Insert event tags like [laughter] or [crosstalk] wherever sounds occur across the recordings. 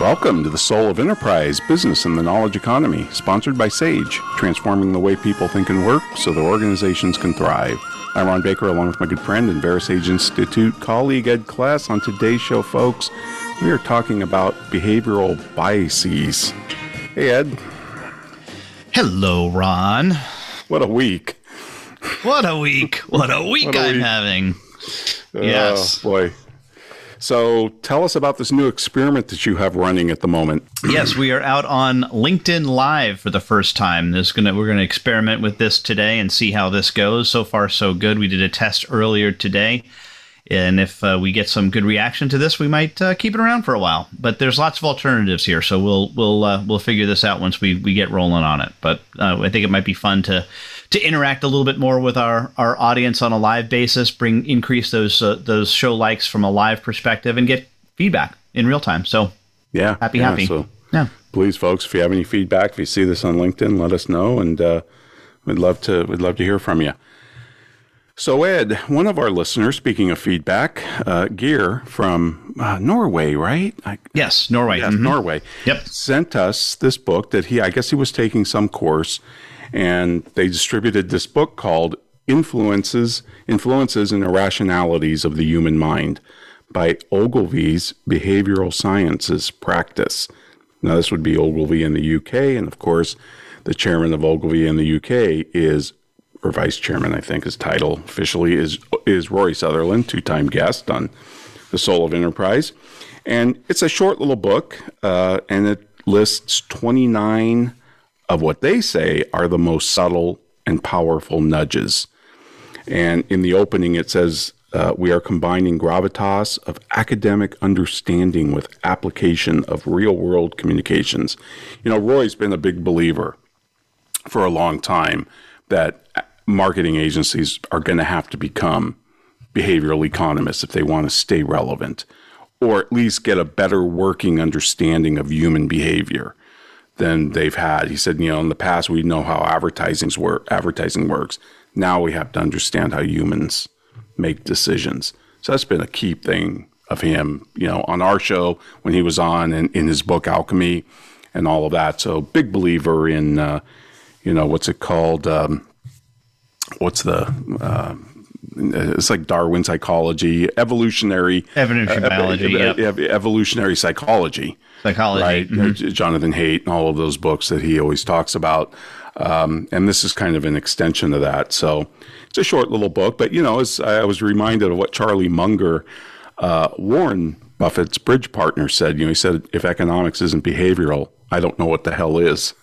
Welcome to the Soul of Enterprise Business and the Knowledge Economy, sponsored by SAGE, transforming the way people think and work so their organizations can thrive. I'm Ron Baker, along with my good friend and VeraSage Institute colleague Ed Kless. On today's show, folks, we are talking about behavioral biases. Hey, Ed. Hello, Ron. What a week. What a week. What a [laughs] week what a I'm week. having. Oh, yes. Oh, boy. So tell us about this new experiment that you have running at the moment. [clears throat] yes, we are out on LinkedIn Live for the first time. This gonna we're gonna experiment with this today and see how this goes. So far, so good. We did a test earlier today. And if uh, we get some good reaction to this, we might uh, keep it around for a while. But there's lots of alternatives here, so we'll we'll uh, we'll figure this out once we, we get rolling on it. But uh, I think it might be fun to to interact a little bit more with our, our audience on a live basis, bring increase those uh, those show likes from a live perspective, and get feedback in real time. So yeah, happy, yeah, happy. So yeah. Please, folks, if you have any feedback, if you see this on LinkedIn, let us know, and uh, we'd love to we'd love to hear from you. So, Ed, one of our listeners, speaking of feedback, uh, Gear from uh, Norway, right? I, yes, Norway. Yes, mm-hmm. Norway. Yep. Sent us this book that he, I guess he was taking some course and they distributed this book called Influences, Influences and Irrationalities of the Human Mind by Ogilvy's Behavioral Sciences Practice. Now, this would be Ogilvy in the UK, and of course, the chairman of Ogilvy in the UK is, or vice chairman, I think his title officially is, is Rory Sutherland, two time guest on The Soul of Enterprise. And it's a short little book, uh, and it lists 29 of what they say are the most subtle and powerful nudges. And in the opening, it says, uh, We are combining gravitas of academic understanding with application of real world communications. You know, Rory's been a big believer for a long time that marketing agencies are going to have to become behavioral economists if they want to stay relevant or at least get a better working understanding of human behavior than they've had. He said, you know, in the past we know how advertising's work, advertising works. Now we have to understand how humans make decisions. So that's been a key thing of him, you know, on our show when he was on and in his book Alchemy and all of that. So big believer in, uh, you know, what's it called? Um, what's the uh, it's like Darwin psychology, evolutionary evolutionary uh, biology, yep. evolutionary psychology psychology, right? Mm-hmm. Jonathan Haidt and all of those books that he always talks about. Um, and this is kind of an extension of that. So it's a short little book, but you know, as I was reminded of what Charlie Munger, uh, Warren Buffett's bridge partner, said. You know, he said, "If economics isn't behavioral, I don't know what the hell is."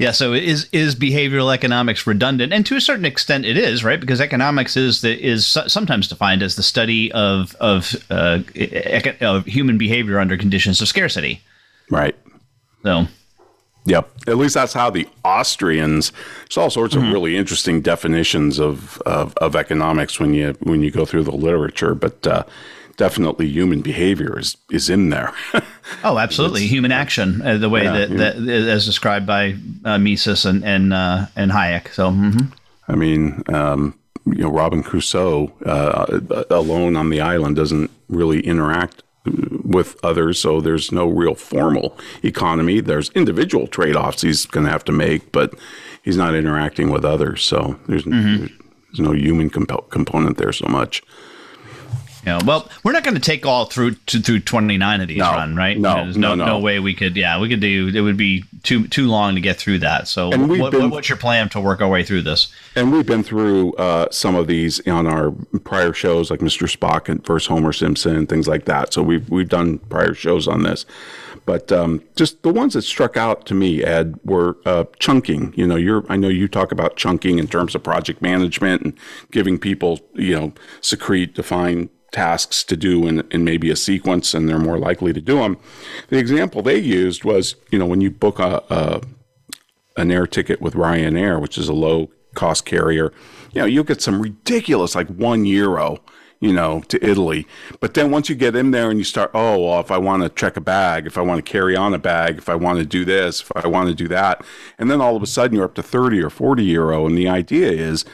Yeah. So is is behavioral economics redundant? And to a certain extent, it is right because economics is the, is sometimes defined as the study of of, uh, of human behavior under conditions of scarcity. Right. So. Yep. At least that's how the Austrians. There's all sorts mm-hmm. of really interesting definitions of, of, of economics when you when you go through the literature, but. Uh, definitely human behavior is is in there. [laughs] oh, absolutely, it's, human action, uh, the way yeah, that, that as described by uh, Mises and and uh, and Hayek. So, mm-hmm. I mean, um, you know, Robin Crusoe uh, alone on the island doesn't really interact with others, so there's no real formal economy. There's individual trade offs he's going to have to make, but he's not interacting with others, so there's, mm-hmm. there's no human comp- component there so much. Know, well, we're not going to take all through to, through 29 of these no, Ron, right? No, There's no, no, no, way we could. Yeah, we could do. It would be too too long to get through that. So, what, been, what's your plan to work our way through this? And we've been through uh, some of these on our prior shows, like Mr. Spock and versus Homer Simpson and things like that. So we've we've done prior shows on this. But um, just the ones that struck out to me, Ed, were uh, chunking. You know, you're I know you talk about chunking in terms of project management and giving people, you know, secrete, define tasks to do in, in maybe a sequence and they're more likely to do them. The example they used was, you know, when you book a, a an air ticket with Ryanair, which is a low cost carrier, you know, you'll get some ridiculous like one euro, you know, to Italy. But then once you get in there and you start, oh, well, if I want to check a bag, if I want to carry on a bag, if I want to do this, if I want to do that, and then all of a sudden you're up to 30 or 40 euro. And the idea is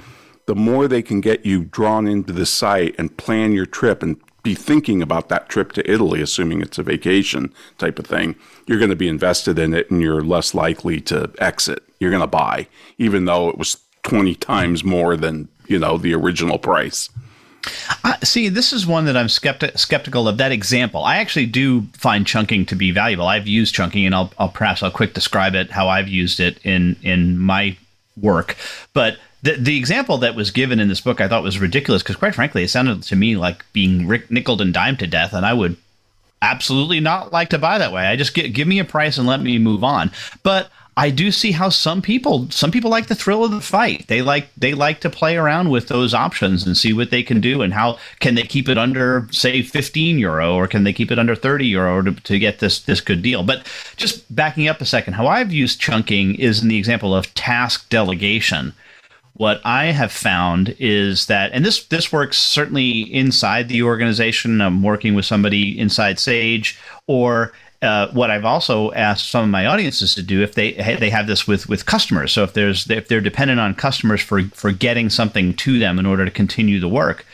the more they can get you drawn into the site and plan your trip and be thinking about that trip to Italy, assuming it's a vacation type of thing, you're going to be invested in it and you're less likely to exit. You're going to buy, even though it was 20 times more than, you know, the original price. Uh, see, this is one that I'm skepti- skeptical of that example. I actually do find chunking to be valuable. I've used chunking, and I'll, I'll perhaps I'll quick describe it how I've used it in in my work. But the, the example that was given in this book I thought was ridiculous because, quite frankly, it sounded to me like being rick, nickled and dimed to death, and I would absolutely not like to buy that way. I just get, give me a price and let me move on. But I do see how some people some people like the thrill of the fight. They like they like to play around with those options and see what they can do and how can they keep it under say 15 euro or can they keep it under 30 euro to, to get this this good deal. But just backing up a second, how I've used chunking is in the example of task delegation what I have found is that, and this this works certainly inside the organization. I'm working with somebody inside Sage, or uh, what I've also asked some of my audiences to do if they they have this with with customers. So if there's if they're dependent on customers for for getting something to them in order to continue the work,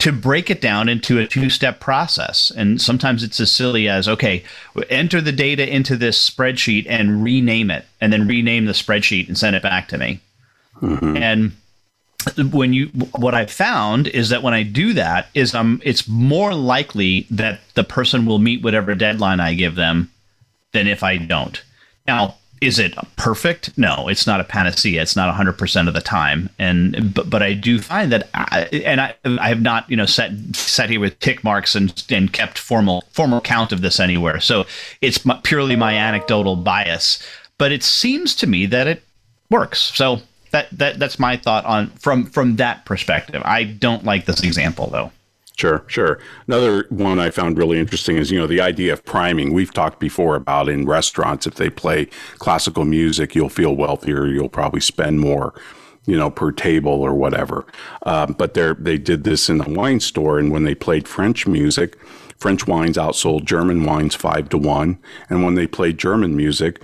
to break it down into a two step process. And sometimes it's as silly as okay, enter the data into this spreadsheet and rename it, and then rename the spreadsheet and send it back to me. Mm-hmm. And when you what I've found is that when I do that is um it's more likely that the person will meet whatever deadline I give them than if I don't. Now, is it perfect? No, it's not a panacea. It's not 100% of the time. And but, but I do find that I, and I I have not, you know, set set here with tick marks and and kept formal formal count of this anywhere. So it's purely my anecdotal bias, but it seems to me that it works. So that that that's my thought on from from that perspective. I don't like this example though. Sure, sure. Another one I found really interesting is, you know, the idea of priming. We've talked before about in restaurants, if they play classical music, you'll feel wealthier. You'll probably spend more, you know, per table or whatever. Um, but they they did this in a wine store, and when they played French music, French wines outsold German wines five to one, and when they played German music,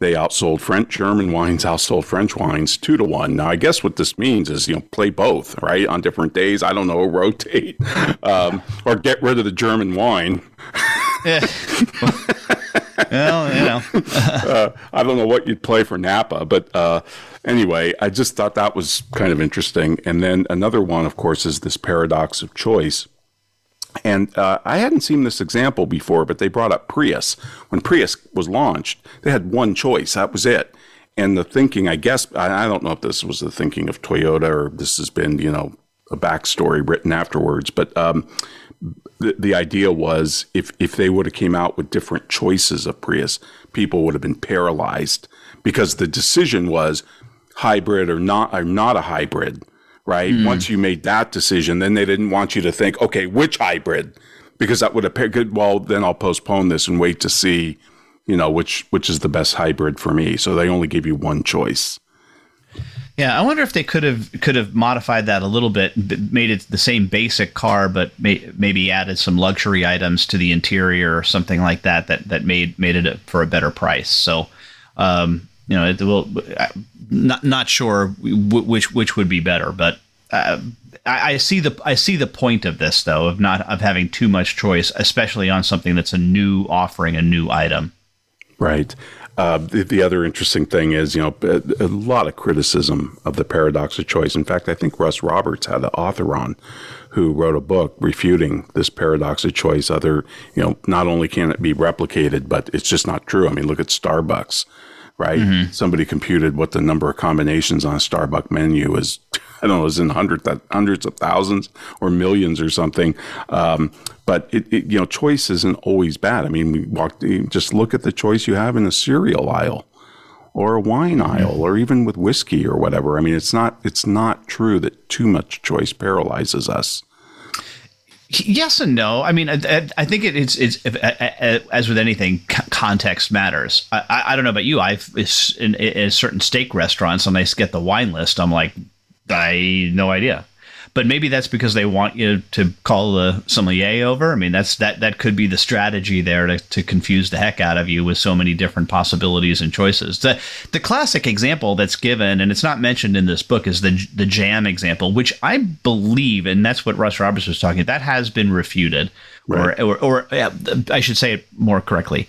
they outsold French German wines, outsold French wines two to one. Now, I guess what this means is, you know, play both, right? On different days. I don't know, [laughs] rotate um, or get rid of the German wine. yeah. [laughs] well, you know. [laughs] uh, I don't know what you'd play for Napa, but uh, anyway, I just thought that was kind of interesting. And then another one, of course, is this paradox of choice and uh, I hadn't seen this example before, but they brought up Prius. When Prius was launched, they had one choice. That was it. And the thinking, I guess, I, I don't know if this was the thinking of Toyota or this has been, you know, a backstory written afterwards. But um, the, the idea was if, if they would have came out with different choices of Prius, people would have been paralyzed because the decision was hybrid or not, or not a hybrid right? Mm. Once you made that decision, then they didn't want you to think, okay, which hybrid? Because that would appear good. well, then I'll postpone this and wait to see, you know, which which is the best hybrid for me. So they only give you one choice. Yeah, I wonder if they could have could have modified that a little bit, made it the same basic car, but may, maybe added some luxury items to the interior or something like that that that made made it a, for a better price. So, um, you know, it will not not sure which which would be better, but uh, I, I, see the I see the point of this though of not of having too much choice, especially on something that's a new offering, a new item. Right. Uh, the, the, other interesting thing is, you know, a, a, lot of criticism of the paradox of choice. In fact, I think Russ Roberts had an author on who wrote a book refuting this paradox of choice. Other, you know, not only can it be replicated, but it's just not true. I mean, look at Starbucks right? Mm-hmm. Somebody computed what the number of combinations on a Starbucks menu is. [laughs] I don't know, is in hundreds, hundreds of thousands or millions or something. Um, but it, it, you know, choice isn't always bad. I mean, we walk, just look at the choice you have in a cereal aisle or a wine mm-hmm. aisle or even with whiskey or whatever. I mean, it's not, it's not true that too much choice paralyzes us. Yes and no. I mean, I, I think it, it's it's as with anything, context matters. I, I don't know about you. I've in, in certain steak restaurants, when I get the wine list. I'm like, I no idea but maybe that's because they want you to call the sommelier over. I mean, that's that that could be the strategy there to, to confuse the heck out of you with so many different possibilities and choices. The the classic example that's given, and it's not mentioned in this book, is the the jam example, which I believe, and that's what Russ Roberts was talking. About, that has been refuted, right. or or, or yeah, I should say it more correctly.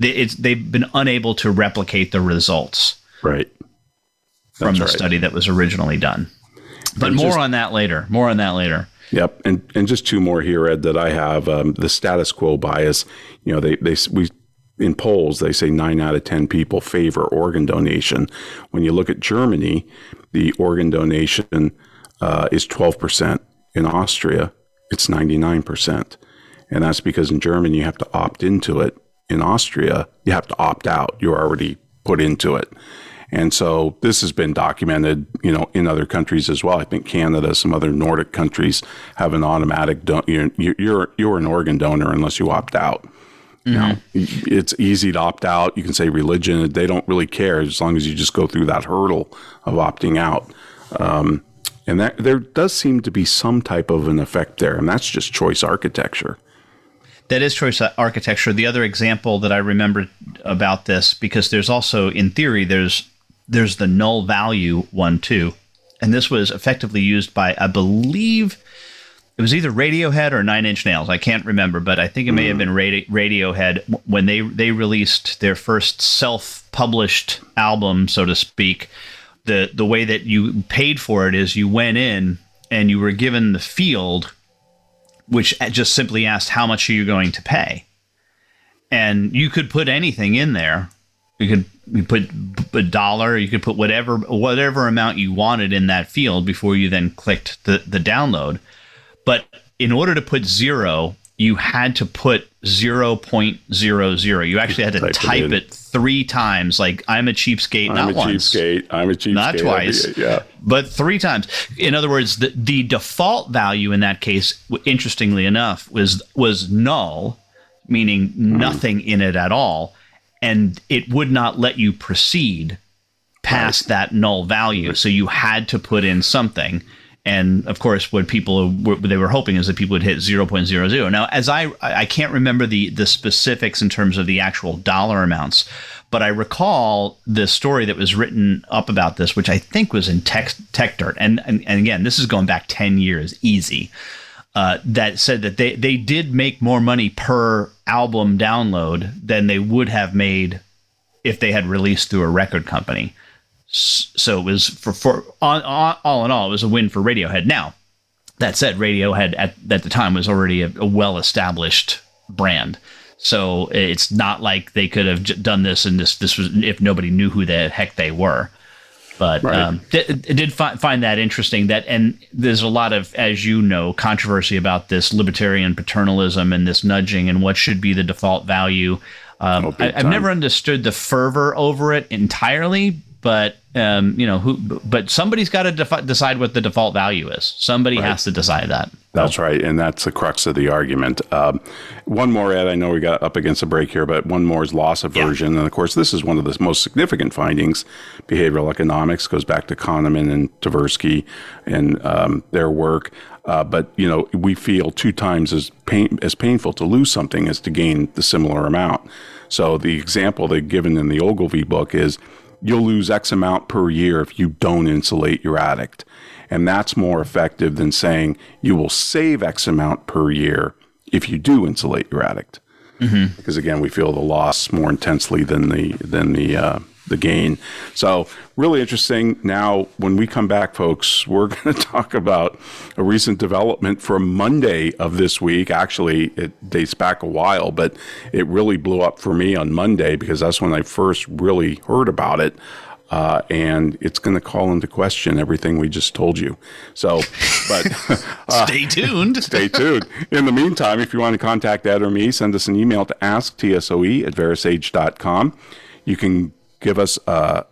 It's, they've been unable to replicate the results. Right. From the right. study that was originally done. But more just, on that later. More on that later. Yep, and and just two more here, Ed, that I have. Um, the status quo bias. You know, they they we in polls they say nine out of ten people favor organ donation. When you look at Germany, the organ donation uh, is twelve percent. In Austria, it's ninety nine percent, and that's because in Germany you have to opt into it. In Austria, you have to opt out. You're already put into it. And so this has been documented, you know, in other countries as well. I think Canada, some other Nordic countries have an automatic. Don- you're, you're you're an organ donor unless you opt out. Mm-hmm. Now, it's easy to opt out. You can say religion; they don't really care as long as you just go through that hurdle of opting out. Um, and that there does seem to be some type of an effect there, and that's just choice architecture that is choice architecture. The other example that I remember about this, because there's also, in theory, there's there's the null value one too. And this was effectively used by, I believe, it was either Radiohead or Nine Inch Nails. I can't remember, but I think it may have hmm. been Radi- Radiohead when they they released their first self-published album, so to speak. The the way that you paid for it is you went in and you were given the field, which just simply asked how much are you going to pay, and you could put anything in there. You could you put a dollar you could put whatever whatever amount you wanted in that field before you then clicked the, the download. But in order to put zero you had to put 0.00 you actually had to type, type it, it, three times like i'm a cheapskate I'm not a once. cheapskate i'm a cheapskate not twice yeah. but three times. In other words the, the default value in that case interestingly enough was was null meaning mm. nothing in it at all and it would not let you proceed past right. that null value. So you had to put in something. And of course, what people what they were hoping is that people would hit 0.00. Now, as I I can't remember the the specifics in terms of the actual dollar amounts, but I recall the story that was written up about this, which I think was in Tech, Tech Dirt. And, and and again, this is going back 10 years, easy. Uh, that said that they they did make more money per album download than they would have made if they had released through a record company. So it was for for on, on, all in all, it was a win for Radiohead. Now, that said, Radiohead at at the time was already a, a well established brand. So it's not like they could have done this and this this was if nobody knew who the heck they were. But right. um, did, did fi- find that interesting. That and there's a lot of, as you know, controversy about this libertarian paternalism and this nudging and what should be the default value. Um, oh, I, have never understood the fervor over it entirely, but um, you know who but somebody's got to defi- decide what the default value is somebody right. has to decide that that's right and that's the crux of the argument. Um, one more ed i know we got up against a break here but one more is loss aversion yeah. and of course this is one of the most significant findings. Behavioral economics goes back to kahneman and tversky and um, their work. Uh, but you know we feel two times as pain as painful to lose something as to gain the similar amount. So the example they've given in the ogilvy book is you'll lose X amount per year if you don't insulate your addict. And that's more effective than saying you will save X amount per year if you do insulate your addict. Mm-hmm. Because again, we feel the loss more intensely than the than the uh, the gain. So, really interesting. Now, when we come back, folks, [laughs] we're going to talk about a recent development from Monday of this week. Actually, it dates back a while, but it really blew up for me on Monday because that's when I first really heard about it. Uh, and it's going to call into question everything we just told you. So, but [laughs] uh, stay tuned. [laughs] stay tuned. In the meantime, if you want to contact Ed or me, send us an email to asktsoe at verasage.com. You can give us a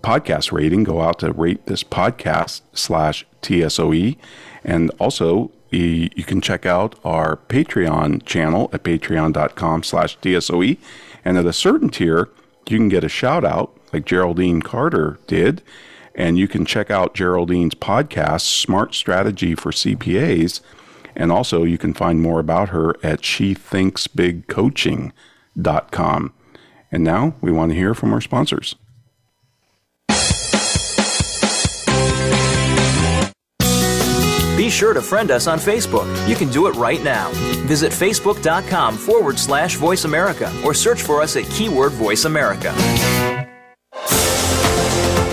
podcast rating. Go out to rate this podcast slash TSOE. And also you can check out our Patreon channel at patreon.com slash TSOE. And at a certain tier, you can get a shout out like Geraldine Carter did. And you can check out Geraldine's podcast, Smart Strategy for CPAs. And also, you can find more about her at shethinksbigcoaching.com. And now we want to hear from our sponsors. Be sure to friend us on Facebook. You can do it right now. Visit facebook.com forward slash voice America or search for us at keyword voice America.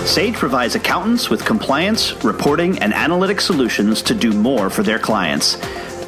Sage provides accountants with compliance, reporting, and analytic solutions to do more for their clients.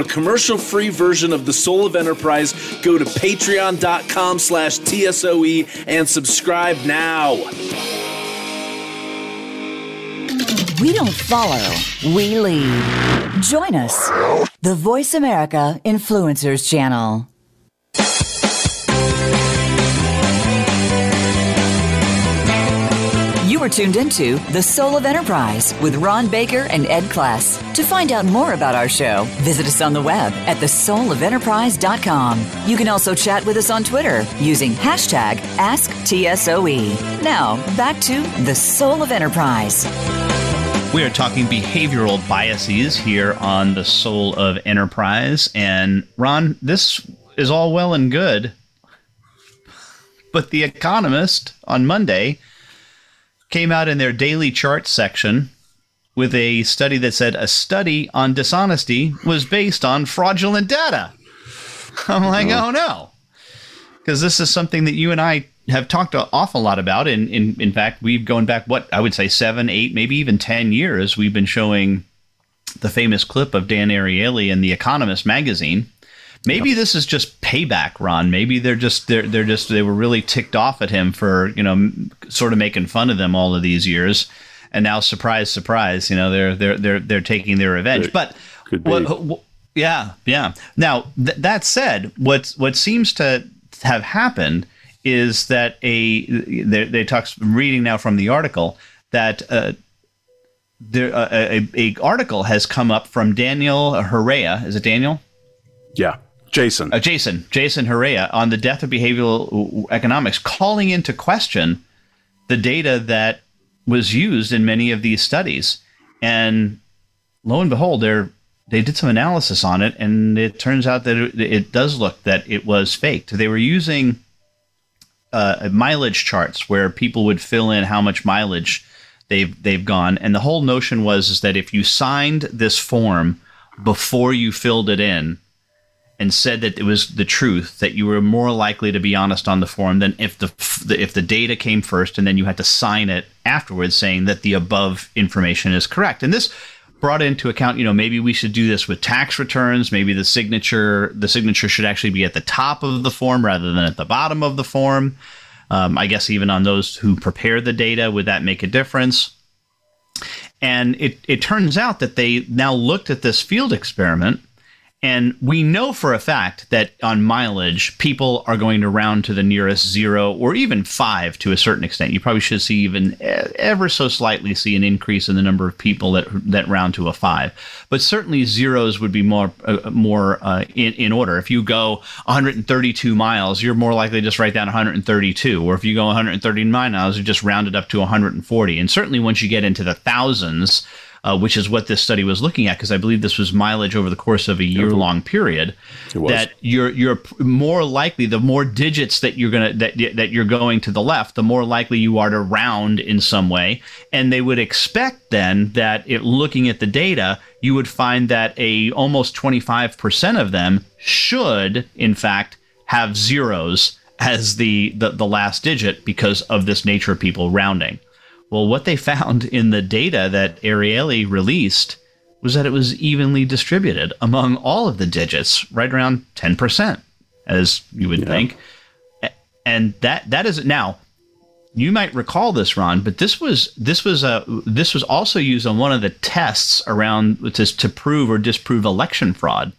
a commercial-free version of The Soul of Enterprise, go to patreon.com slash TSOE and subscribe now. We don't follow, we lead. Join us, the Voice America Influencers Channel. You are tuned into The Soul of Enterprise with Ron Baker and Ed Kless. To find out more about our show, visit us on the web at thesoulofenterprise.com. You can also chat with us on Twitter using hashtag AskTSOE. Now, back to The Soul of Enterprise. We are talking behavioral biases here on the Soul of Enterprise. And Ron, this is all well and good. But The Economist on Monday came out in their daily chart section with a study that said a study on dishonesty was based on fraudulent data. [laughs] I'm like, uh-huh. oh no. Because this is something that you and I have talked an awful lot about. And in, in fact, we've gone back, what I would say, seven, eight, maybe even 10 years. We've been showing the famous clip of Dan Ariely in The Economist magazine. Maybe yep. this is just payback, Ron. Maybe they're just they're they're just they were really ticked off at him for you know sort of making fun of them all of these years, and now surprise, surprise, you know they're they're they're they're taking their revenge. Could, but what, what, yeah, yeah. Now th- that said, what what seems to have happened is that a they, they talk reading now from the article that uh, there uh, a, a article has come up from Daniel Hreha. Is it Daniel? Yeah. Jason. Uh, Jason. Jason Hreha on the death of behavioral economics, calling into question the data that was used in many of these studies. And lo and behold, they they did some analysis on it, and it turns out that it, it does look that it was faked. They were using uh, mileage charts where people would fill in how much mileage they've they've gone, and the whole notion was is that if you signed this form before you filled it in, and said that it was the truth that you were more likely to be honest on the form than if the, if the data came first and then you had to sign it afterwards saying that the above information is correct. And this brought into account you know maybe we should do this with tax returns. Maybe the signature the signature should actually be at the top of the form rather than at the bottom of the form. Um, i guess even on those who prepare the data would that make a difference? And it, it turns out that they now looked at this field experiment and we know for a fact that on mileage, people are going to round to the nearest zero or even five to a certain extent. You probably should see even ever so slightly see an increase in the number of people that that round to a five. But certainly zeros would be more uh, more uh, in, in order. If you go 132 miles, you're more likely to just write down 132. Or if you go 139 miles, you just round it up to 140. And certainly once you get into the thousands, uh, which is what this study was looking at, because I believe this was mileage over the course of a year long period, that you're you're more likely the more digits that you're gonna that that you're going to the left, the more likely you are to round in some way, and they would expect then that it looking at the data, you would find that a almost 25% of them should in fact have zeros as the, the, the last digit because of this nature of people rounding. Well, what they found [laughs] in the data that Ariely released was that it was evenly distributed among all of the digits, right around 10%, as you would yeah. think. And that that is now you might recall this, Ron, but this was this was a this was also used on one of the tests around to, to prove or disprove election fraud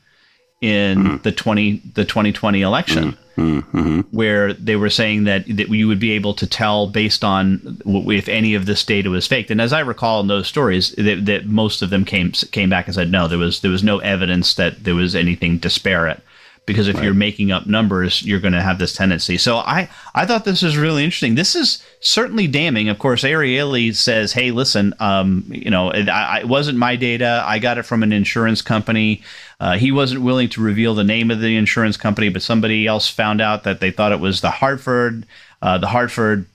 in mm-hmm. the twenty the twenty twenty election. Mm-hmm. Mm-hmm. Where they were saying that that you would be able to tell based on if any of this data was faked, and as I recall in those stories, that, that most of them came came back and said no, there was there was no evidence that there was anything disparate because if right. you're making up numbers, you're going to have this tendency. So I, I thought this was really interesting. This is certainly damning. Of course, Ariely says, "Hey, listen, um, you know, it, I, it, wasn't my data. I got it from an insurance company. Uh, he wasn't willing to reveal the name of the insurance company, but somebody else found out that they thought it was the Hartford. Uh, the Hartford."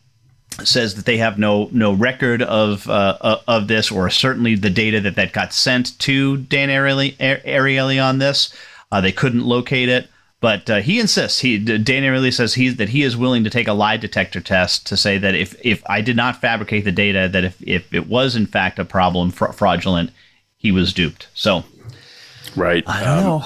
says that they have no no record of uh, uh of this, or certainly the data that that got sent to Dan Ariely, Ariely on this. Uh, they couldn't locate it, but uh, he insists. He Dan Ariely says he that he is willing to take a lie detector test to say that if if I did not fabricate the data, that if if it was in fact a problem fra- fraudulent, he was duped. So. Right. I don't um, know.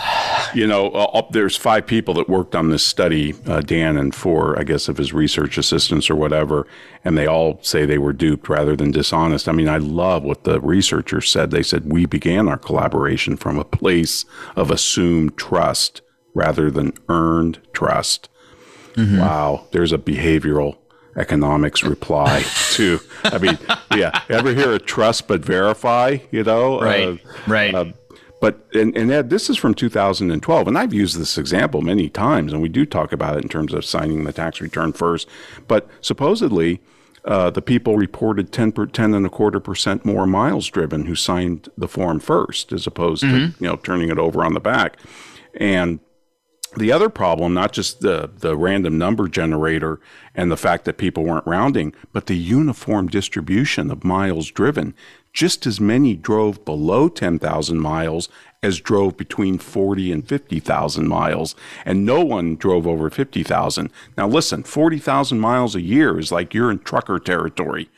You know, uh, there's five people that worked on this study, uh, Dan and four, I guess, of his research assistants or whatever, and they all say they were duped rather than dishonest. I mean, I love what the researchers said. They said, We began our collaboration from a place of assumed trust rather than earned trust. Mm-hmm. Wow. There's a behavioral economics reply [laughs] to, I mean, yeah, ever hear a trust but verify, you know? Right. Uh, right. Uh, but and, and Ed, this is from 2012, and I've used this example many times, and we do talk about it in terms of signing the tax return first. But supposedly, uh, the people reported 10, per, 10 and a quarter percent more miles driven who signed the form first, as opposed mm-hmm. to you know turning it over on the back. And the other problem, not just the, the random number generator and the fact that people weren't rounding, but the uniform distribution of miles driven just as many drove below 10,000 miles as drove between 40 and 50,000 miles, and no one drove over 50,000. Now, listen, 40,000 miles a year is like you're in trucker territory.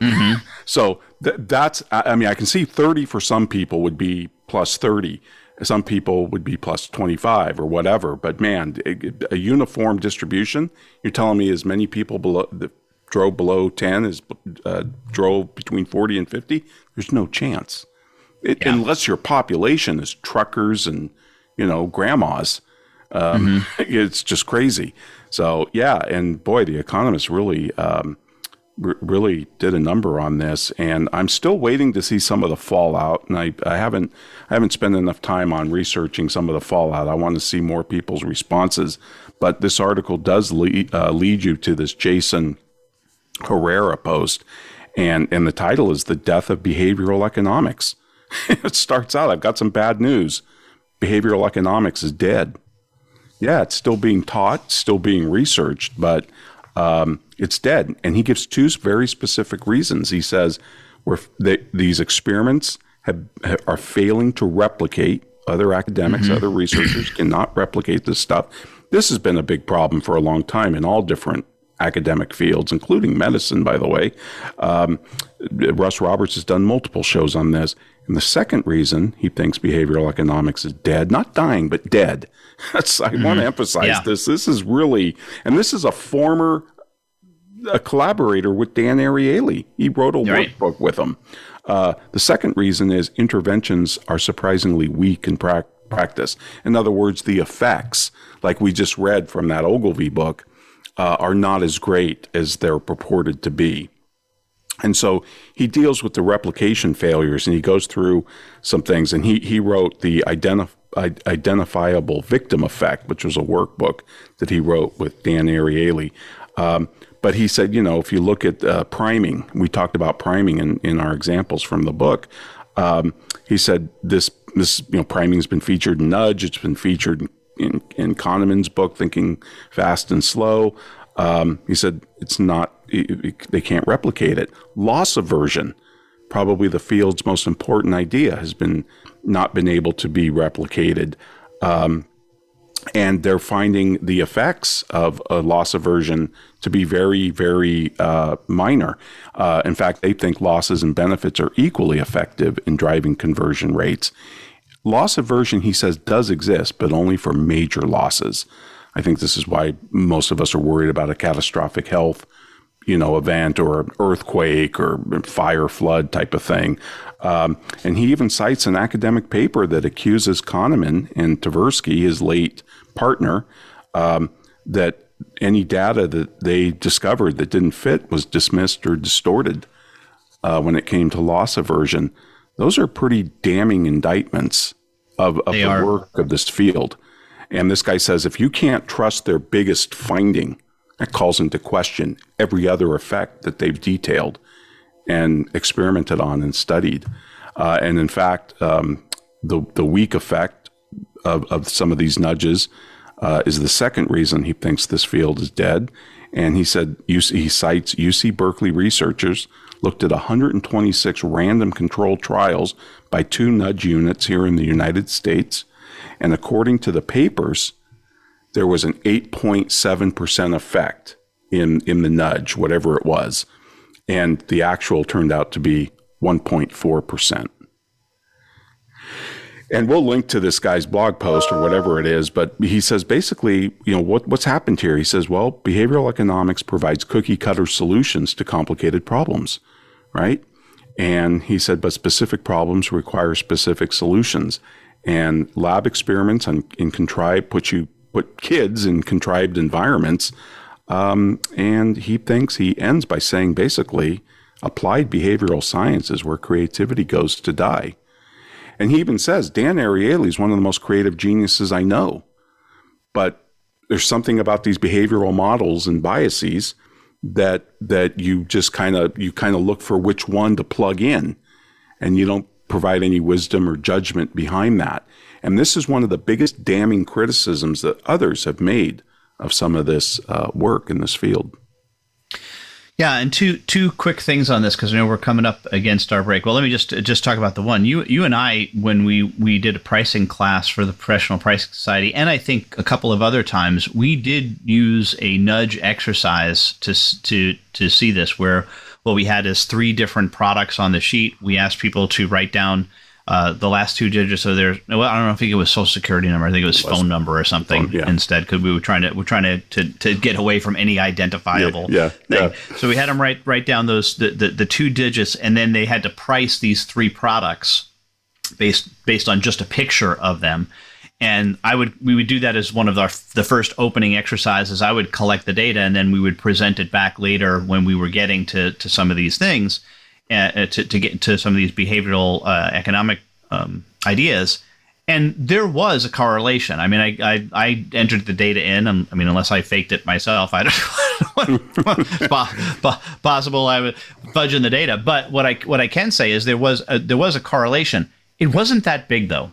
Mm-hmm. [laughs] So th- that's, I mean, I can see 30 for some people would be plus 30. Some people would be plus 25 or whatever. But man, a, a uniform distribution, you're telling me as many people below, drove below 10 is uh, drove between 40 and 50, there's no chance. It, yeah. Unless your population is truckers and, you know, grandmas. Um, mm-hmm. [laughs] It's just crazy. So, yeah. And boy, the Economist really, um, r- really did a number on this. And I'm still waiting to see some of the fallout. And I, I haven't, I haven't spent enough time on researching some of the fallout. I want to see more people's responses. But this article does lead, uh, lead you to this Jason Hreha post, and and the title is "The Death of Behavioral Economics." [laughs] it starts out, "I've got some bad news. Behavioral economics is dead." Yeah, it's still being taught, still being researched, but um, it's dead. And he gives two very specific reasons. He says, "Where these experiments have, are failing to replicate." Other academics, mm-hmm. other researchers cannot replicate this stuff. This has been a big problem for a long time in all different academic fields, including medicine, by the way. Um, Russ Roberts has done multiple shows on this. And the second reason he thinks behavioral economics is dead, not dying, but dead. [laughs] That's, I mm-hmm. want to emphasize yeah. this. This is really, and this is a former a collaborator with Dan Ariely. He wrote a right. workbook with him. Uh, the second reason is interventions are surprisingly weak in pra- practice. In other words, the effects, like we just read from that Ogilvy book, uh, are not as great as they're purported to be. And so he deals with the replication failures and he goes through some things. And he, he wrote the identif- Identifiable Victim Effect, which was a workbook that he wrote with Dan Ariely. Um, but he said, you know, if you look at uh, priming, we talked about priming in, in our examples from the book. Um, he said this this you know priming has been featured in Nudge. It's been featured in, in Kahneman's book, Thinking Fast and Slow. Um, he said it's not it, it, they can't replicate it. Loss aversion, probably the field's most important idea, has been not been able to be replicated. Um, and they're finding the effects of a loss aversion to be very, very uh, minor. Uh, in fact, they think losses and benefits are equally effective in driving conversion rates. Loss aversion, he says, does exist, but only for major losses. I think this is why most of us are worried about a catastrophic health, you know, event or earthquake or fire flood type of thing. Um, and he even cites an academic paper that accuses Kahneman and Tversky, his late partner, um, that any data that they discovered that didn't fit was dismissed or distorted uh, when it came to loss aversion. Those are pretty damning indictments of, of the are. work of this field. And this guy says if you can't trust their biggest finding, that calls into question every other effect that they've detailed and experimented on and studied. Uh, and in fact, um, the, the weak effect of, of some of these nudges uh, is the second reason he thinks this field is dead. And he said UC, he cites UC Berkeley researchers looked at 126 random controlled trials by two nudge units here in the United States. And according to the papers, there was an 8.7% effect in, in the nudge, whatever it was. And the actual turned out to be 1.4% and we'll link to this guy's blog post or whatever it is. But he says basically, you know, what, what's happened here? He says, well, behavioral economics provides cookie cutter solutions to complicated problems, right? And he said, but specific problems require specific solutions. And lab experiments in, in contrived put you put kids in contrived environments. Um, and he thinks he ends by saying basically, applied behavioral science is where creativity goes to die. And he even says Dan Ariely is one of the most creative geniuses I know. But there's something about these behavioral models and biases that that you just kind of you kind of look for which one to plug in and you don't provide any wisdom or judgment behind that. And this is one of the biggest damning criticisms that others have made of some of this uh, work in this field. Yeah, and two two quick things on this because I know we're coming up against our break. Well, let me just just talk about the one you you and I when we we did a pricing class for the Professional Pricing Society, and I think a couple of other times we did use a nudge exercise to to to see this where what we had is three different products on the sheet. We asked people to write down uh, the last two digits of their well, I don't know. I think it was social security number. I think it was, it was phone number or something phone, yeah. instead because we were trying to we're trying to, to to get away from any identifiable yeah, yeah, thing. So we had them write write down those the, the the two digits, and then they had to price these three products based based on just a picture of them. And I would we would do that as one of our the first opening exercises. I would collect the data, and then we would present it back later when we were getting to to some of these things uh, to, to get to some of these behavioral uh, economic um, ideas. And there was a correlation. I mean, I, I, I entered the data in. Um, I mean, unless I faked it myself, I don't know possible I was fudging the data. But what I what I can say is there was a, there was a correlation. It wasn't that big though.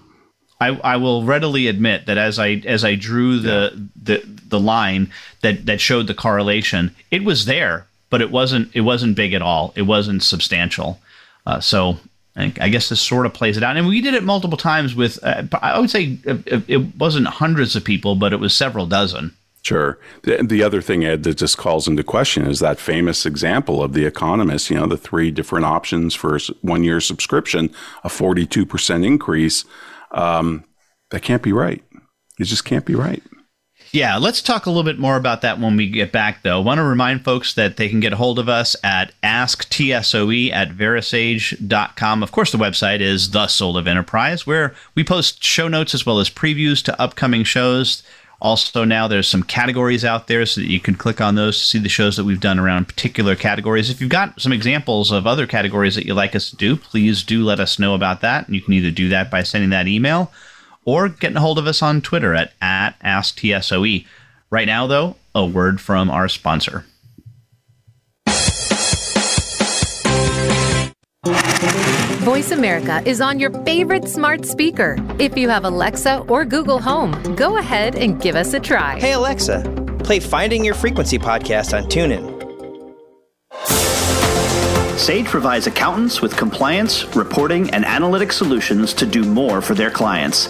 I, I will readily admit that as I as I drew the yeah. the the line that that showed the correlation, it was there, but it wasn't it wasn't big at all. It wasn't substantial. Uh, so I guess this sort of plays it out, and we did it multiple times with. Uh, I would say it wasn't hundreds of people, but it was several dozen. Sure. The, the other thing, Ed, that just calls into question is that famous example of the economist. You know, the three different options for one year subscription, a forty two percent increase. Um, that can't be right. It just can't be right. Yeah, let's talk a little bit more about that when we get back, though. I want to remind folks that they can get a hold of us at asktsoe at verasage.com. Of course, the website is The Soul of Enterprise, where we post show notes as well as previews to upcoming shows. Also, now there's some categories out there so that you can click on those to see the shows that we've done around particular categories. If you've got some examples of other categories that you'd like us to do, please do let us know about that. And you can either do that by sending that email or getting a hold of us on Twitter at, at AskTSOE. Right now, though, a word from our sponsor. Voice America is on your favorite smart speaker. If you have Alexa or Google Home, go ahead and give us a try. Hey, Alexa, play Finding Your Frequency podcast on TuneIn. Sage provides accountants with compliance, reporting, and analytic solutions to do more for their clients.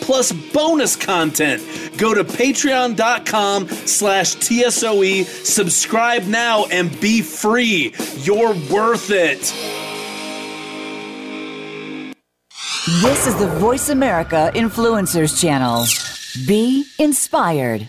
plus bonus content. Go to patreon.com slash TSOE, subscribe now, and be free. You're worth it. This is the Voice America Influencers Channel. Be inspired.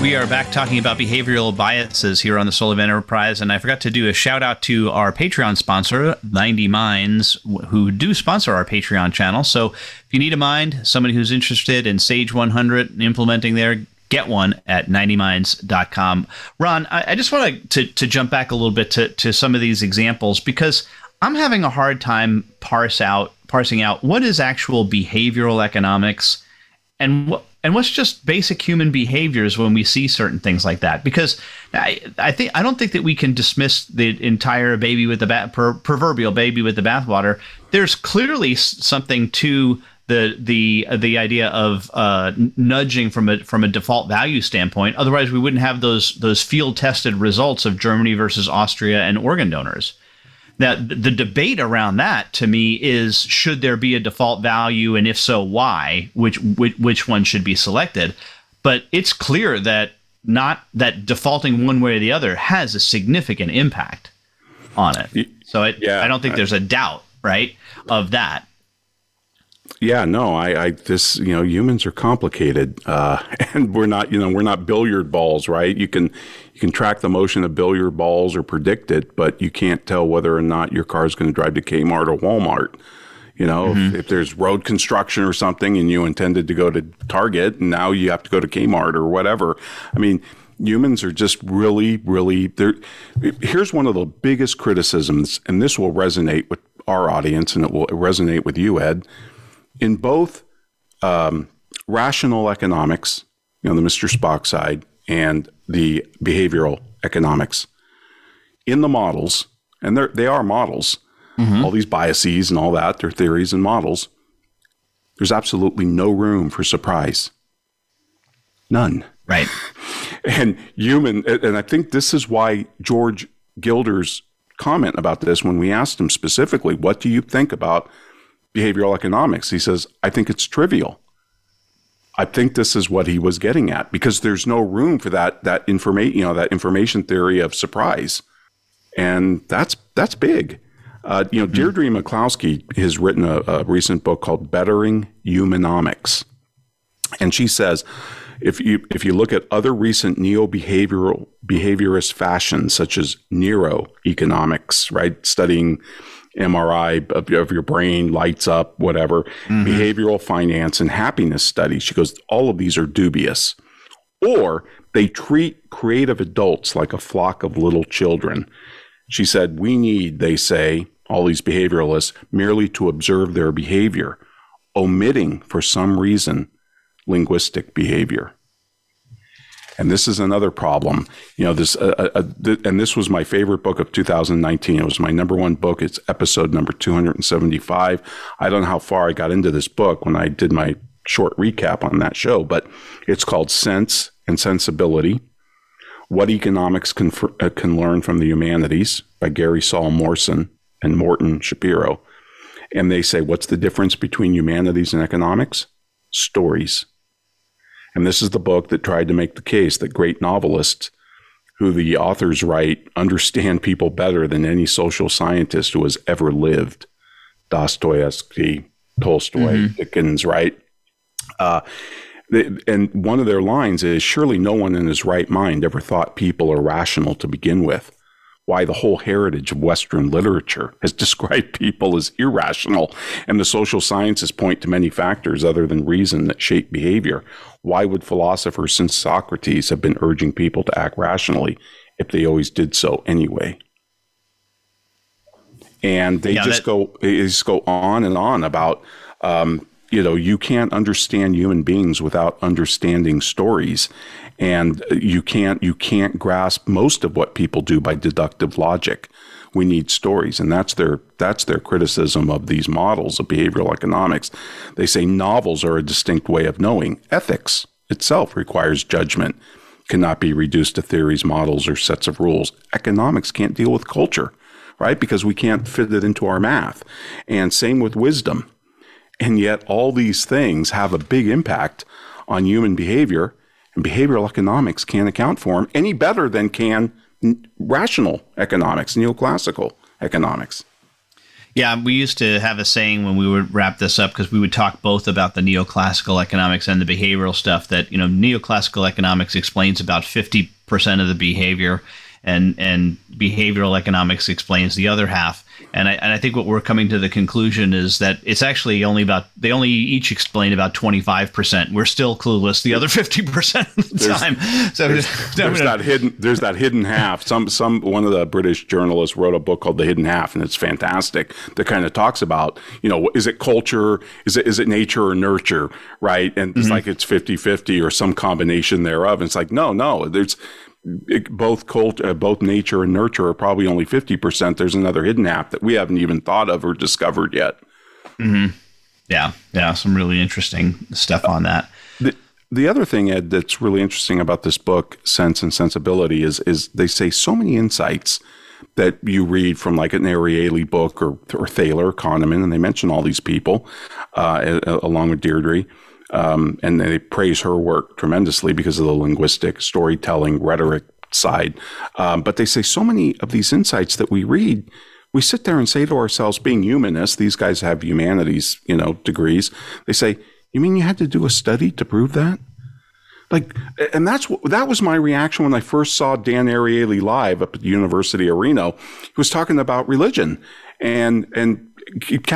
We are back talking about behavioral biases here on the Soul of Enterprise, and I forgot to do a shout out to our Patreon sponsor, 90 Minds, who do sponsor our Patreon channel. So if you need a mind, somebody who's interested in Sage 100 implementing there, get one at 90minds.com. Ron, I, I just want to, to jump back a little bit to, to some of these examples because I'm having a hard time parse out parsing out what is actual behavioral economics and what and what's just basic human behaviors when we see certain things like that because I, I think I don't think that we can dismiss the entire baby with the bat per, proverbial baby with the bathwater. There's clearly something to the the the idea of uh, nudging from a from a default value standpoint. Otherwise, we wouldn't have those those field tested results of Germany versus Austria and organ donors. Now, the debate around that to me is should there be a default value, and if so, why? Which which, which one should be selected? But it's clear that not that defaulting one way or the other has a significant impact on it. So it, yeah, I don't think there's a doubt, right, of that. Yeah, no, I, I, this, you know, humans are complicated, uh, [laughs] and we're not, you know, we're not billiard balls, right? You can, you can track the motion of billiard balls or predict it, but you can't tell whether or not your car is going to drive to Kmart or Walmart. You know, mm-hmm. if, if, there's road construction or something and you intended to go to Target and now you have to go to Kmart or whatever. I mean, humans are just really, really there. Here's one of the biggest criticisms, and this will resonate with our audience and it will resonate with you, Ed in both um, rational economics, you know, the Mr. Spock side, and the behavioral economics, in the models, and they're, models, mm-hmm. all these biases and all that, they're theories and models, there's absolutely no room for surprise. None. Right. [laughs] And human, and I think this is why George Gilder's comment about this when we asked him specifically, what do you think about behavioral economics. He says, I think it's trivial. I think this is what he was getting at because there's no room for that that information, you know, that information theory of surprise, and that's that's big. Uh, you know, mm-hmm. Deirdre McCloskey has written a, a recent book called "Bettering Humanomics," and she says if you if you look at other recent neo behavioral behaviorist fashions such as neuroeconomics, right, studying MRI of, of your brain lights up, whatever, mm-hmm. behavioral finance and happiness studies. She goes, all of these are dubious. Or they treat creative adults like a flock of little children. She said, We need, they say, all these behavioralists, merely to observe their behavior, omitting, for some reason, linguistic behavior. And this is another problem. You know, this, uh, uh, uh th- and this was my favorite book of 2019. It was my number one book. It's episode number 275. I don't know how far I got into this book when I did my short recap on that show, but it's called Cents and Sensibility What Economics Can, uh, can Learn from the Humanities by Gary Saul Morson and Morton Schapiro. And they say, what's the difference between humanities and economics? Stories. And this is the book that tried to make the case that great novelists who the authors write understand people better than any social scientist who has ever lived. Dostoevsky, Tolstoy, mm-hmm. Dickens, right? Uh, and one of their lines is surely no one in his right mind ever thought people are rational to begin with why the whole heritage of Western literature has [laughs] described people as irrational, and the social sciences point to many factors other than reason that shape behavior. Why would philosophers since Socrates have been urging people to act rationally if they always did so anyway? And they yeah, just that- go they just go on and on about um, you know you can't understand human beings without understanding stories and you can't you can't grasp most of what people do by deductive logic. We need stories and that's their that's their criticism of these models of behavioral economics. They say novels are a distinct way of knowing. Ethics itself requires judgment. Cannot be reduced to theories models or sets of rules. Economics can't deal with culture right? Because we can't fit it into our math. And same with wisdom. And yet all these things have a big impact on human behavior and behavioral economics can't account for them any better than can rational economics, neoclassical economics. Yeah, we used to have a saying when we would wrap this up because we would talk both about the neoclassical economics and the behavioral stuff that, you know, neoclassical economics explains about 50% of the behavior and and behavioral economics explains the other half. And I, and I think what we're coming to the conclusion is that it's actually only about they only each explain about 25%. We're still clueless the other 50% of the there's, time. So there's, [laughs] there's that hidden there's that hidden half. Some some one of the British journalists wrote a book called The Hidden Half and it's fantastic. That kind of talks about, you know, is it culture, is it is it nature or nurture, right? And it's mm-hmm. like it's 50-50 or some combination thereof. And it's like no, no, there's both cult, uh, both nature and nurture are probably only 50%. There's another hidden app that we haven't even thought of or discovered yet. Mm-hmm. Yeah. Yeah. Some really interesting stuff on that. The, the other thing, Ed, that's really interesting about this book, Cents and Sensibility, is, is they say so many insights that you read from like an Ariely book or, or Thaler, Kahneman, and they mention all these people uh, along with Deirdre. Um, and they praise her work tremendously because of the linguistic, storytelling, rhetoric side. Um, but they say so many of these insights that we read, we sit there and say to ourselves, being humanists, these guys have humanities, you know, degrees. They say, "You mean you had to do a study to prove that?" Like, and that's what that was my reaction when I first saw Dan Ariely live up at the University of Reno. He was talking about religion and and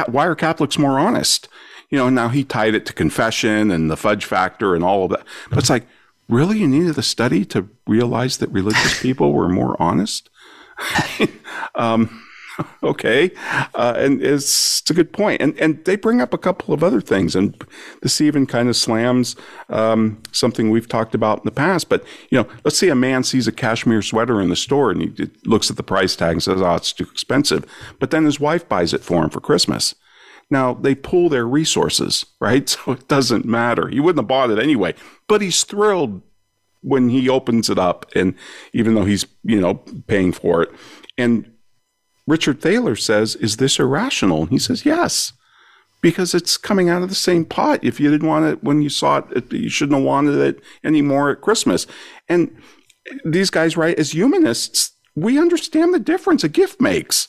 why are Catholics more honest? You know, now he tied it to confession and the fudge factor and all of that. But it's like, really, you needed a study to realize that religious [laughs] people were more honest? [laughs] um, okay, uh, and it's, it's, a good point. And and they bring up a couple of other things, and this even kind of slams um, something we've talked about in the past. But you know, let's say a man sees a cashmere sweater in the store and he looks at the price tag and says, "Oh, it's too expensive," but then his wife buys it for him for Christmas. Now they pull their resources, right? [laughs] So it doesn't matter. He wouldn't have bought it anyway, but he's thrilled when he opens it up and even though he's, you know, paying for it. And Richard Thaler says, Is this irrational? And he says, Yes, because it's coming out of the same pot. If you didn't want it when you saw it, you shouldn't have wanted it anymore at Christmas. And these guys, right, as humanists, we understand the difference a gift makes.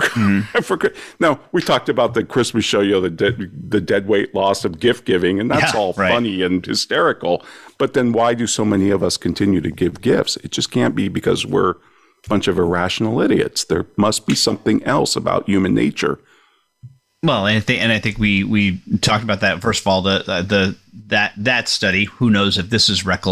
For, mm. [laughs] for, now we talked about the Christmas show, you know, the dead, the dead weight loss of gift giving, and that's yeah, all right. funny and hysterical. But then why do so many of us continue to give gifts? It just can't be because we're a bunch of irrational idiots. There must be something else about human nature. Well, and I think, and I think we we talked about that first of all. The the that that study, who knows if this is rep,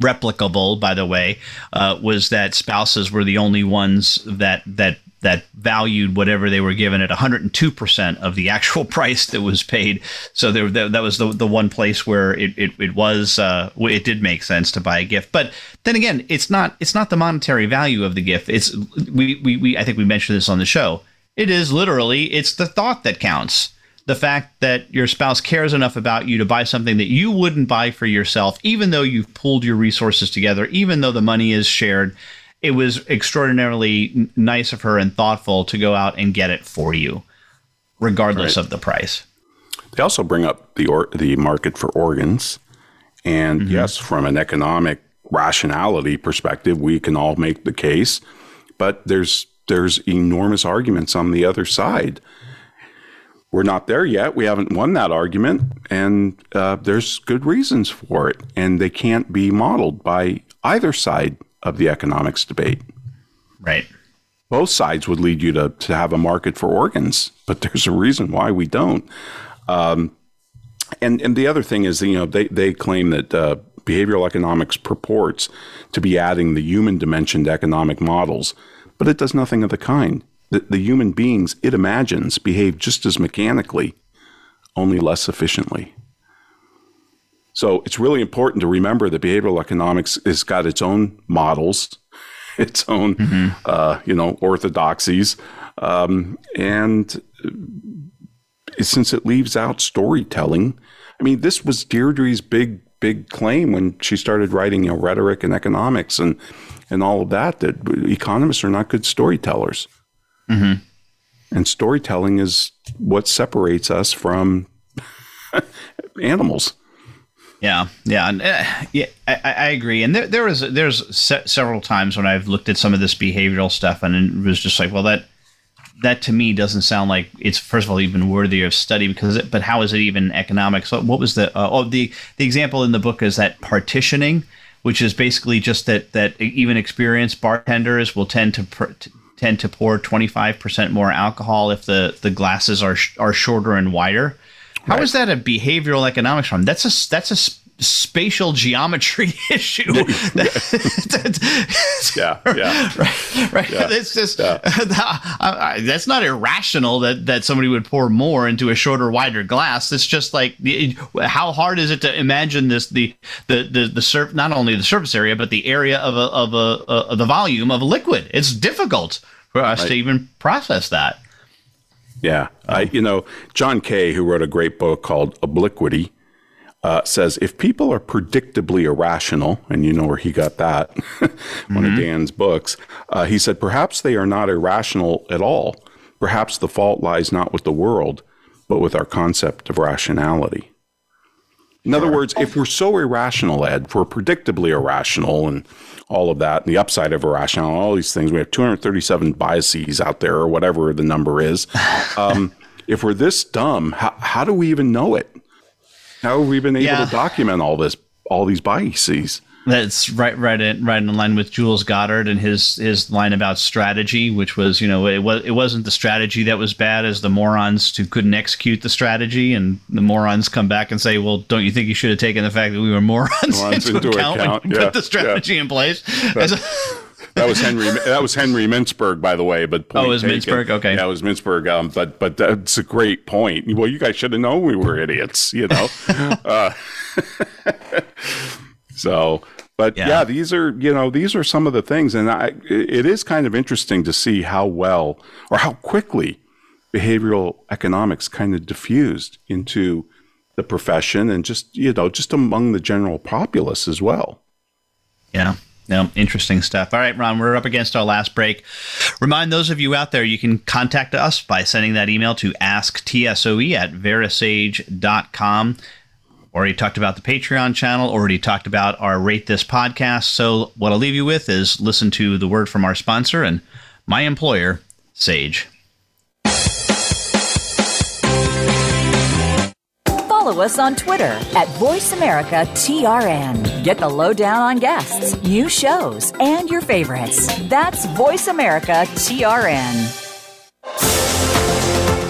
replicable? By the way, uh, was that spouses were the only ones that that that valued whatever they were given at 102% of the actual [laughs] price that was paid. So there, that, was the, the one place where it, it, it was, uh, it did make sense to buy a gift. But then again, it's not, it's not the monetary value of the gift. It's, we, we, we I think we mentioned this on the show. It is literally, it's the thought that counts. The fact that your spouse cares enough about you to buy something that you wouldn't buy for yourself, even though you've pooled your resources together, even though the money is shared it was extraordinarily nice of her and thoughtful to go out and get it for you, regardless right. of the price. They also bring up the or, the market for organs, and mm-hmm. yes, from an economic rationality perspective, we can all make the case, but there's there's enormous arguments on the other side. We're not there yet. We haven't won that argument, and uh, there's good reasons for it, and they can't be modeled by either side of the economics debate. Right. Both sides would lead you to, to have a market for organs, but there's a reason why we don't. Um, and and the other thing is, you know, they, they claim that uh, behavioral economics purports to be adding the human dimension to economic models, but it does nothing of the kind. The, the human beings it imagines behave just as mechanically, only less efficiently. So it's really important to remember that behavioral economics has got its own models, [laughs] its own, mm-hmm. uh, you know, orthodoxies, um, and uh, since it leaves out storytelling, I mean, this was Deirdre's big, big claim when she started writing, you know, rhetoric and economics and and all of that. That economists are not good storytellers, mm-hmm. and storytelling is what separates us from [laughs] animals. Yeah, yeah, and, uh, yeah. I, I, agree. And there, there was there's se- several times when I've looked at some of this behavioral stuff, and it was just like, well, that that to me doesn't sound like it's first of all even worthy of study because, it, but how is it even economic? So, what was the uh, oh the the example in the book is that partitioning, which is basically just that that even experienced bartenders will tend to. Tend to pour 25% more alcohol if the, the glasses are sh- are shorter and wider how right. is that a behavioral economics problem? That's a that's a spatial geometry [laughs] issue. yeah, [laughs] [laughs] yeah, right. right. Yeah. It's just yeah. that's not irrational that that somebody would pour more into a shorter, wider glass. It's just like how hard is it to imagine this the the the the surf not only the surface area but the area of a of a of the volume of a liquid. It's difficult for us right. to even process that. Yeah. I, you know, John Kay, who wrote a great book called Obliquity, uh, says if people are predictably irrational, and you know where he got that, [laughs] one mm-hmm. of Dan's books, uh, he said perhaps they are not irrational at all. Perhaps the fault lies not with the world, but with our concept of rationality. In other words, if we're so irrational, Ed, if we're predictably irrational and all of that, and the upside of irrational, and all these things, we have 237 biases out there, or whatever the number is. [laughs] Um, if we're this dumb, how, how do we even know it? How have we been able yeah. to document all this, all these biases? That's right, right, in, right in line with Jules Goddard and his his line about strategy, which was, you know, it was it wasn't the strategy that was bad, as the morons who couldn't execute the strategy, and the morons come back and say, well, don't you think you should have taken the fact that we were morons, [laughs] morons into, into, account, account. when you yeah. put the strategy yeah. in place? [laughs] that was Henry. That was Henry Mintzberg, by the way. But oh, it was Mintzberg. Okay, yeah, it was Mintzberg. Um, but but that's a great point. Well, you guys should have known we were idiots. You know. [laughs] uh, So, but yeah. yeah. these are you know these are some of the things, and I, it is kind of interesting to see how well or how quickly behavioral economics kind of diffused into the profession and just you know just among the general populace as well. Yeah. No, interesting stuff. All right, Ron, we're up against our last break. Remind those of you out there you can contact us by sending that email to asktsoe at verasage.com already talked about the Patreon channel, already talked about our Rate This podcast. So, what I'll leave you with is listen to the word from our sponsor and my employer, Sage. Follow us on Twitter at VoiceAmericaTRN. Get the lowdown on guests, new shows, and your favorites. That's VoiceAmericaTRN.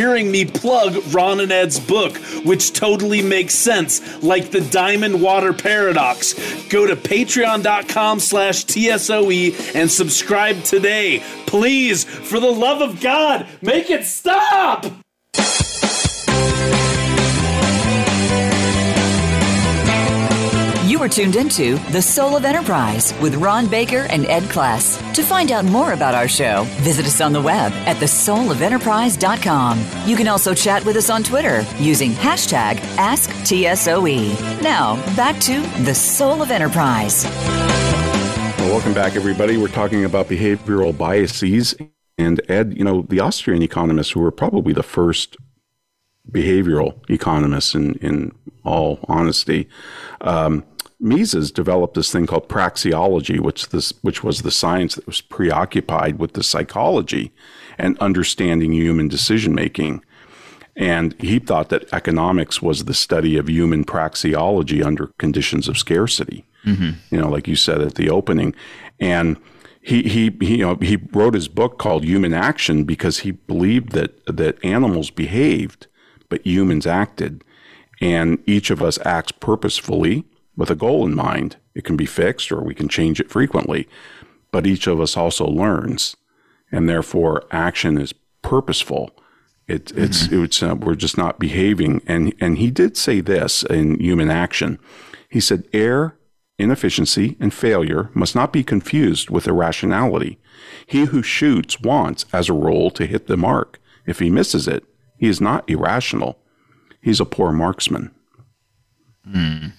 hearing me plug Ron and Ed's book, which totally makes sense, like the Diamond Water Paradox. Go to patreon.com slash TSOE and subscribe today. Please, for the love of God, make it stop! Are tuned into The Soul of Enterprise with Ron Baker and Ed Kless. To find out more about our show, visit us on the web at thesoulofenterprise.com. You can also chat with us on Twitter using hashtag AskTSOE. Now, back to The Soul of Enterprise. Well, welcome back, everybody. We're talking about behavioral biases. And Ed, you know, the Austrian economists who were probably the first behavioral economists in, in all honesty, um, Mises developed this thing called praxeology, which this which was the science that was preoccupied with the psychology and understanding human decision making. And he thought that economics was the study of human praxeology under conditions of scarcity. Mm-hmm. You know, like you said at the opening, and he, he he you know he wrote his book called Human Action because he believed that that animals behaved, but humans acted, and each of us acts purposefully with a goal in mind. It can be fixed or we can change it frequently, but each of us also learns, and therefore action is purposeful. It, mm-hmm. It's it's uh, we're just not behaving. And and he did say this in Human Action. He said, "Error, inefficiency, and failure must not be confused with irrationality. He who shoots wants, as a rule, to hit the mark. If he misses it, he is not irrational. He's a poor marksman." Mm.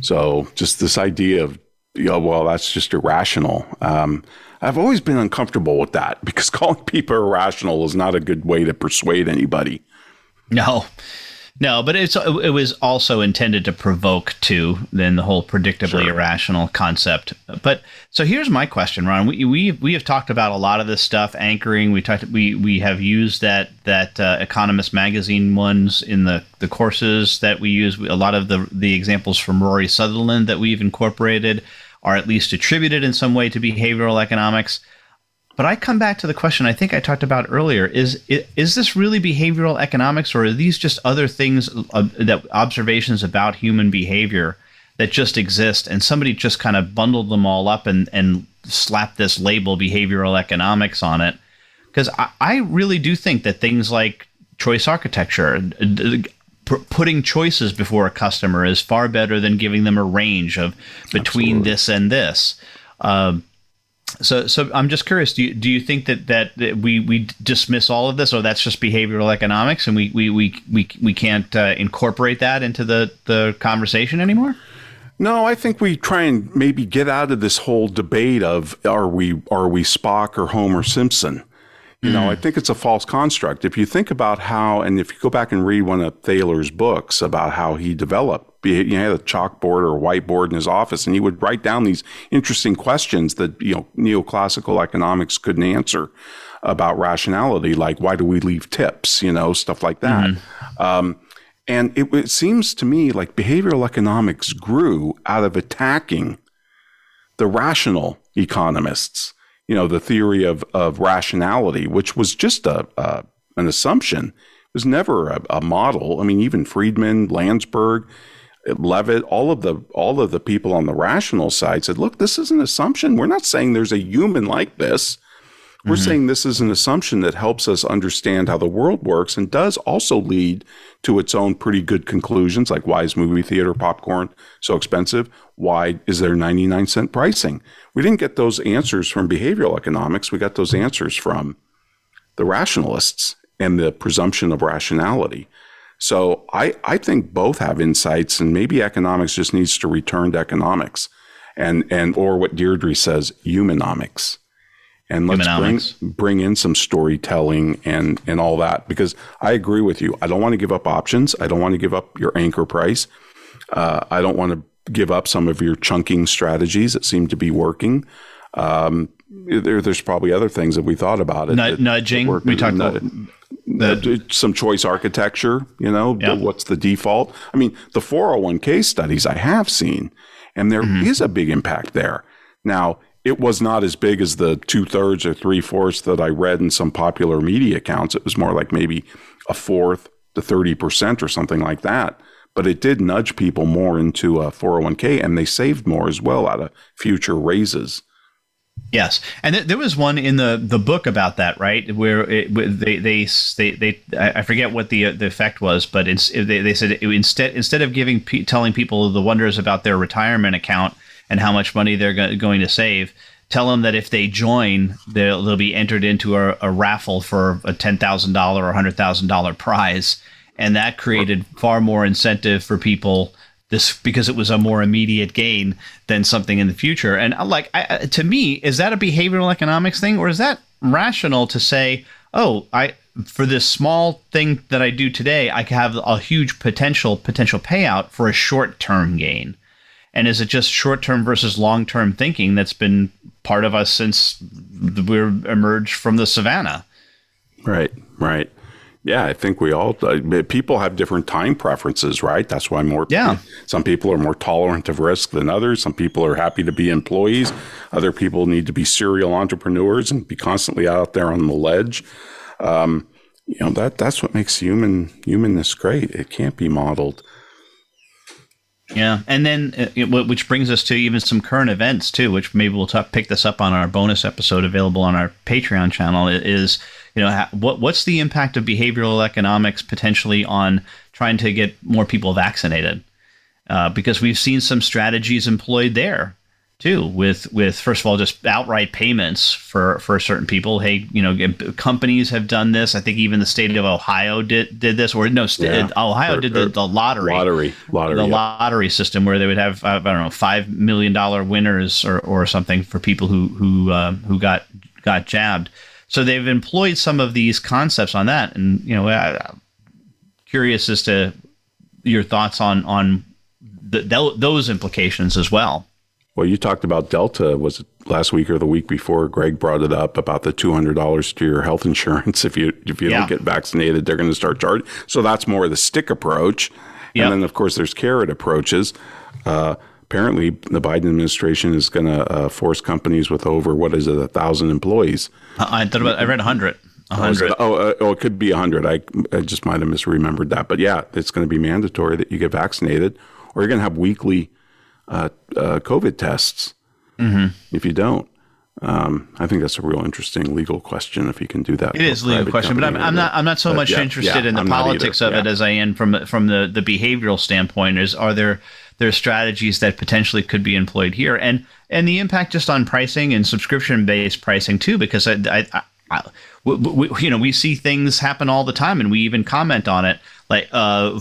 So just this idea of, you know, well, that's just irrational. Um, I've always been uncomfortable with that [laughs] because calling people irrational is not a good way to persuade anybody. No, no, but it's it was also intended to provoke too. Then the whole predictably sure. irrational concept. But so here's my question, Ron. We we we have talked about a lot of this stuff, anchoring. We talked we we have used that that uh, Economist magazine ones in the the courses that we use. A lot of the the examples from Rory Sutherland that we've incorporated are at least attributed in some way to behavioral economics. But I come back to the question I think I talked about earlier: is is this really behavioral economics, or are these just other things uh, that observations about human behavior that just exist, and somebody just kind of bundled them all up and and slapped this label behavioral economics on it? Because I, I really do think that things like choice architecture, putting choices before a customer is far better than giving them a range of between Absolutely. this and this. Um, so, so I'm just curious. Do you, do you think that, that, that we, we dismiss all of this, or that's just behavioral economics, and we we we we, we can't uh, incorporate that into the the conversation anymore? No, I think we try and maybe get out of this whole debate of are we are we Spock or Homer Simpson. You know, I mm. think it's a false construct. If you think about how, and if you go back and read one of Thaler's books about how he developed, he had a chalkboard or a whiteboard in his office, and he would write down these interesting questions that you know neoclassical economics couldn't answer about rationality, like why do we leave tips, you know, stuff like that. Mm-hmm. Um, and it, it seems to me like behavioral economics grew out of attacking the rational economists you know, the theory of, of rationality, which was just a, an assumption. It was never a, a, model. I mean, even Friedman, Landsburg, Levitt, all of the all of the people on the rational side said, "Look, this is an assumption. We're not saying there's a human like this. We're mm-hmm. saying this is an assumption that helps us understand how the world works and does also lead to its own pretty good conclusions, like why is movie theater popcorn so expensive? Why is there 99 cent pricing? We didn't get those answers from behavioral economics. We got those answers from the rationalists and the presumption of rationality. So I, I think both have insights, and maybe economics just needs to return to economics and, and or what Deirdre says, humanomics and let's bring, bring in some storytelling and, and all that because I agree with you. I don't want to give up options. I don't want to give up your anchor price. Uh, I don't want to give up some of your chunking strategies that seem to be working. Um, there, there's probably other things that we thought about it. N- nudging. We talked about the, some choice architecture. You know, yeah. what's the default? I mean, the 401k studies I have seen, and there mm-hmm. is a big impact there. Now, it was not as big as the two thirds or three fourths that I read in some popular media accounts. It was more like maybe a fourth to 30% or something like that. But it did nudge people more into uh, a 401k and they saved more as well out of future raises. Yes, and th- there was one in the, the book about that, right? Where it, they, they they they I forget what the the effect was, but it's, they, they said it, instead instead of giving telling people the wonders about their retirement account, and how much money they're go- going to save. Tell them that if they join, they'll, they'll be entered into a, a raffle for a ten thousand dollar or hundred thousand dollar prize, and that created far more incentive for people this because it was a more immediate gain than something in the future. And uh, like I, to me, is that a behavioral economics thing, or is that rational to say, oh, I for this small thing that I do today, I could have a huge potential potential payout for a short term gain. And is it just short term versus long term thinking that's been part of us since we emerged from the savannah? Right, right. Yeah, I think we all uh, people have different time preferences, right? That's why more. Yeah. Some people are more tolerant of risk than others. Some people are happy to be employees. Other people need to be serial entrepreneurs and be constantly out there on the ledge. Um, you know that that's what makes human humanness great. It can't be modeled. Yeah, and then uh, which brings us to even some current events too, which maybe we'll talk, pick this up on our bonus episode available on our Patreon channel. Is you know what what's the impact of behavioral economics potentially on trying to get more people vaccinated? Uh, because we've seen some strategies employed there too with with first of all just outright payments for for certain people. Hey you know companies have done this. I think even the state of ohio did did this or no yeah. ohio or, did the, the lottery. lottery lottery the yeah. lottery system where they would have i don't know five million dollar winners or, or something for people who who uh, who got got jabbed. So they've employed some of these concepts on that. And you know I'm curious as to your thoughts on on the, those implications as well well, you talked about Delta. Was it last week or the week before? Greg brought it up about the two hundred dollars to your health insurance [laughs] if you if you yeah. don't get vaccinated, they're going to start charging. So that's more of the stick approach, yep. and then of course there's carrot approaches. Uh, apparently, the Biden administration is going to uh, force companies with over what is it a thousand employees. Uh, I thought about. I read a hundred. Oh, oh, uh, oh, it could be a hundred. I, I just might have misremembered that. But yeah, it's going to be mandatory that you get vaccinated, or you're going to have weekly uh, uh, COVID tests mm-hmm. if you don't. Um, I think that's a real interesting legal question if you can do that. It is a legal question, but I'm, I'm, not. I'm not so much yeah, interested yeah, in the I'm politics of yeah. it as I am from from the the behavioral standpoint. Is are there there strategies that potentially could be employed here, and and the impact just on pricing and subscription based pricing too? Because I, I, I we, we, you know we see things happen all the time, and we even comment on it, like uh,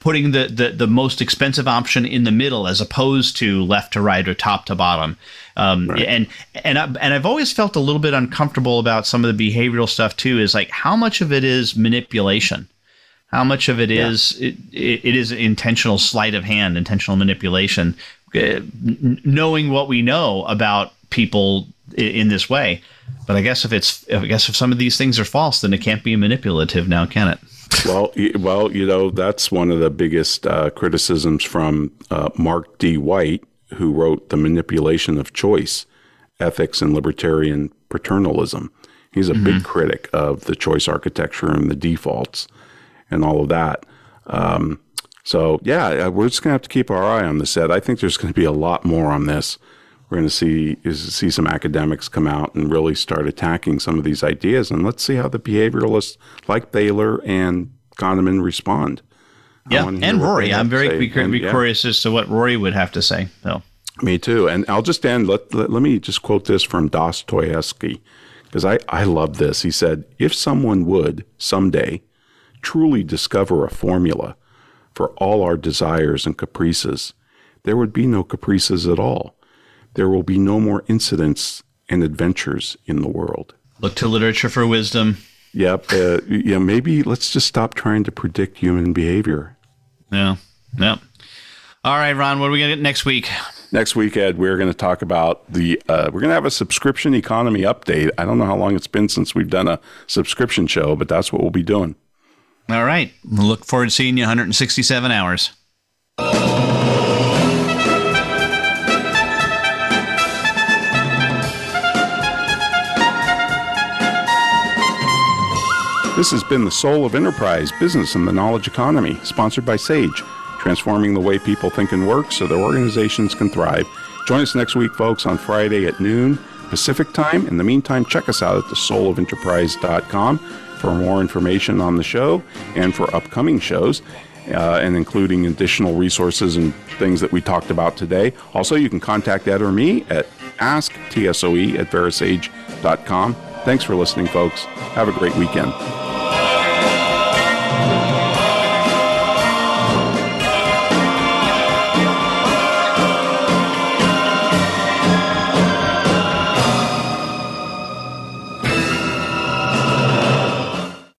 putting the, the, the most expensive option in the middle as opposed to left to right or top to bottom. Um, right. And and I, and I've always felt a little bit uncomfortable about some of the behavioral stuff too. Is like how much of it is manipulation, how much of it yeah. is it, it is intentional sleight of hand, intentional manipulation. Uh, knowing what we know about people in this way, but I guess if it's I guess if some of these things are false, then it can't be manipulative now, can it? Well, well, you know, that's one of the biggest uh, criticisms from uh, Mark D. White, who wrote The Manipulation of Choice Ethics and Libertarian Paternalism. He's a mm-hmm. big critic of the choice architecture and the defaults and all of that. Um, so, yeah, uh, we're just going to have to keep our eye on this, Ed. I think there's going to be a lot more on this we're going to see is see some academics come out and really start attacking some of these ideas, and let's see how the behavioralists like Thaler and Kahneman respond. Yeah, and Rory. I'm very and, curious as to what Rory would have to say. So. Me too. And I'll just end. Let, let, let me just quote this from Dostoevsky because I, I love this. He said, If someone would someday truly discover a formula for all our desires and caprices, there would be no caprices at all. There will be no more incidents and adventures in the world. Look to literature for wisdom. Yep. Uh, yeah. Maybe let's just stop trying to predict human behavior. Yeah. Yep. All right, Ron. What are we gonna get next week? Next week, Ed, we're going to talk about the. Uh, we're going to have a subscription economy update. I don't know how long it's been since we've done a subscription show, but that's what we'll be doing. All right. Look forward to seeing you 167 hours. This has been the Soul of Enterprise Business and the Knowledge Economy, sponsored by Sage, transforming the way people think and work so their organizations can thrive. Join us next week, folks, on Friday at noon Pacific time. In the meantime, check us out at thesoulofenterprise.com for more information on the show and for upcoming shows. Uh, and including additional resources and things that we talked about today. Also, you can contact Ed or me at asktsoe at verasage.com. Thanks for listening, folks. Have a great weekend.